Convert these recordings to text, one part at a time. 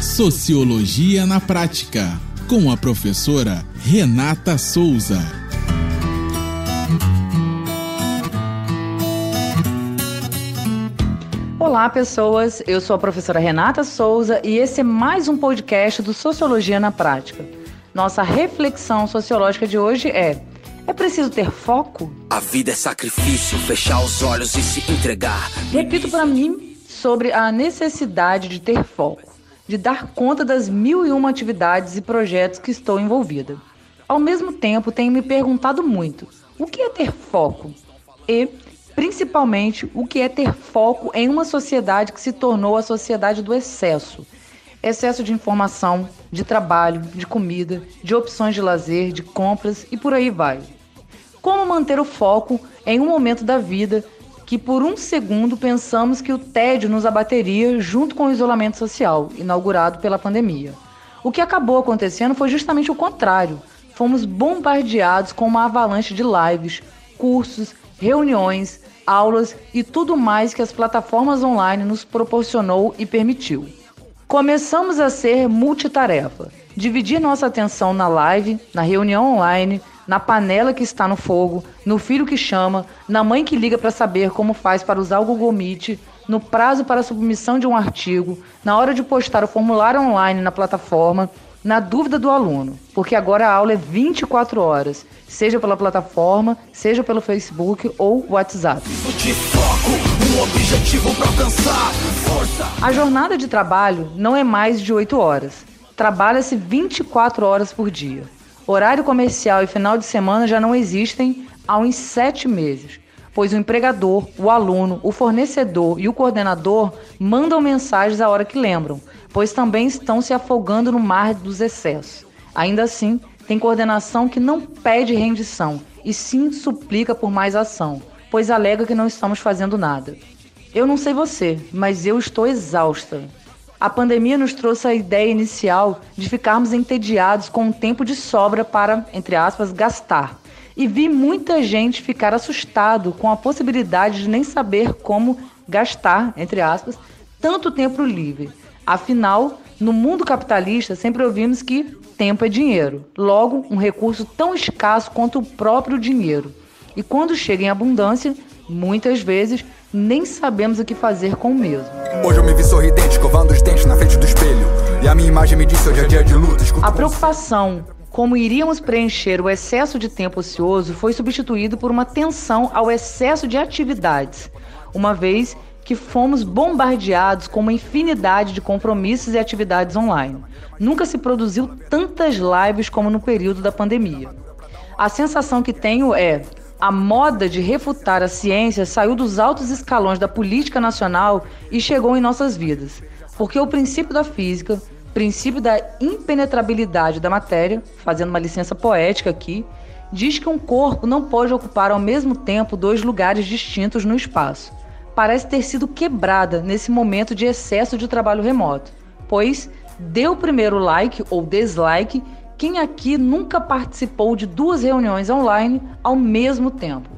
Sociologia na Prática, com a professora Renata Souza. Olá, pessoas. Eu sou a professora Renata Souza e esse é mais um podcast do Sociologia na Prática. Nossa reflexão sociológica de hoje é: é preciso ter foco? A vida é sacrifício, fechar os olhos e se entregar. Repito para mim sobre a necessidade de ter foco, de dar conta das mil e uma atividades e projetos que estou envolvida. Ao mesmo tempo, tenho me perguntado muito: o que é ter foco? E, principalmente, o que é ter foco em uma sociedade que se tornou a sociedade do excesso? Excesso de informação, de trabalho, de comida, de opções de lazer, de compras e por aí vai. Como manter o foco em um momento da vida que por um segundo pensamos que o tédio nos abateria junto com o isolamento social, inaugurado pela pandemia. O que acabou acontecendo foi justamente o contrário. Fomos bombardeados com uma avalanche de lives, cursos, reuniões, aulas e tudo mais que as plataformas online nos proporcionou e permitiu. Começamos a ser multitarefa, dividir nossa atenção na live, na reunião online, na panela que está no fogo, no filho que chama, na mãe que liga para saber como faz para usar o Google Meet, no prazo para submissão de um artigo, na hora de postar o formulário online na plataforma, na dúvida do aluno, porque agora a aula é 24 horas, seja pela plataforma, seja pelo Facebook ou WhatsApp. A jornada de trabalho não é mais de 8 horas. Trabalha-se 24 horas por dia. Horário comercial e final de semana já não existem há uns sete meses, pois o empregador, o aluno, o fornecedor e o coordenador mandam mensagens a hora que lembram, pois também estão se afogando no mar dos excessos. Ainda assim, tem coordenação que não pede rendição e sim suplica por mais ação, pois alega que não estamos fazendo nada. Eu não sei você, mas eu estou exausta. A pandemia nos trouxe a ideia inicial de ficarmos entediados com um tempo de sobra para, entre aspas, gastar. E vi muita gente ficar assustado com a possibilidade de nem saber como gastar, entre aspas, tanto tempo livre. Afinal, no mundo capitalista, sempre ouvimos que tempo é dinheiro, logo, um recurso tão escasso quanto o próprio dinheiro. E quando chega em abundância, muitas vezes nem sabemos o que fazer com o mesmo. Hoje eu me vi sorridente, escovando os dentes na frente do espelho. E a minha imagem me disse hoje é dia de luta. A preocupação como iríamos preencher o excesso de tempo ocioso foi substituído por uma tensão ao excesso de atividades, uma vez que fomos bombardeados com uma infinidade de compromissos e atividades online. Nunca se produziu tantas lives como no período da pandemia. A sensação que tenho é a moda de refutar a ciência saiu dos altos escalões da política nacional e chegou em nossas vidas. Porque o princípio da física, princípio da impenetrabilidade da matéria, fazendo uma licença poética aqui, diz que um corpo não pode ocupar ao mesmo tempo dois lugares distintos no espaço. Parece ter sido quebrada nesse momento de excesso de trabalho remoto, pois deu o primeiro like ou dislike quem aqui nunca participou de duas reuniões online ao mesmo tempo?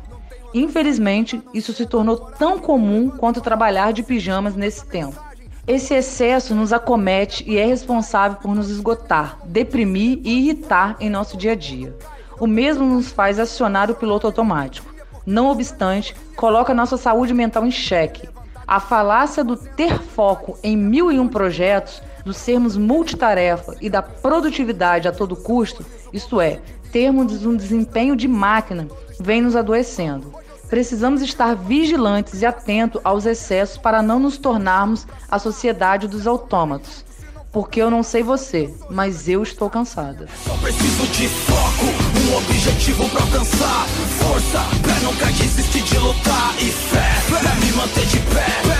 Infelizmente, isso se tornou tão comum quanto trabalhar de pijamas nesse tempo. Esse excesso nos acomete e é responsável por nos esgotar, deprimir e irritar em nosso dia a dia. O mesmo nos faz acionar o piloto automático. Não obstante, coloca nossa saúde mental em xeque. A falácia do ter foco em mil e um projetos do sermos multitarefa e da produtividade a todo custo, isto é, termos um desempenho de máquina, vem nos adoecendo. Precisamos estar vigilantes e atentos aos excessos para não nos tornarmos a sociedade dos autômatos. Porque eu não sei você, mas eu estou cansada. Só preciso de foco, um objetivo pra alcançar. Força pra nunca desistir de lutar. E fé pra me manter de pé